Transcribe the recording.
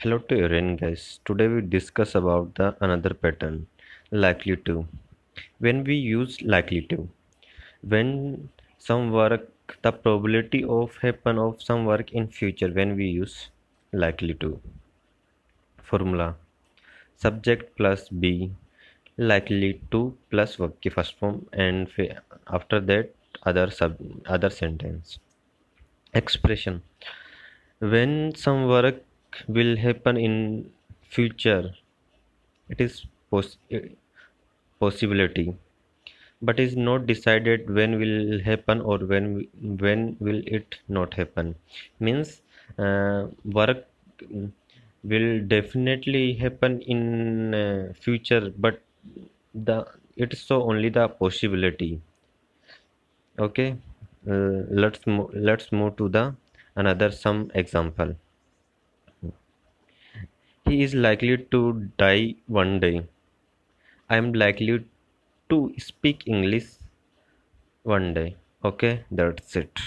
Hello to everyone guys. Today we discuss about the another pattern likely to. When we use likely to, when some work the probability of happen of some work in future when we use likely to. Formula subject plus be likely to plus work की first form and after that other sub other sentence expression when some work will happen in future. It is poss- possibility. But is not decided when will happen or when when will it not happen. Means uh, work will definitely happen in uh, future but the it is so only the possibility. Okay? Uh, let's mo- let's move to the another some example is likely to die one day. I am likely to speak English one day. Okay, that's it.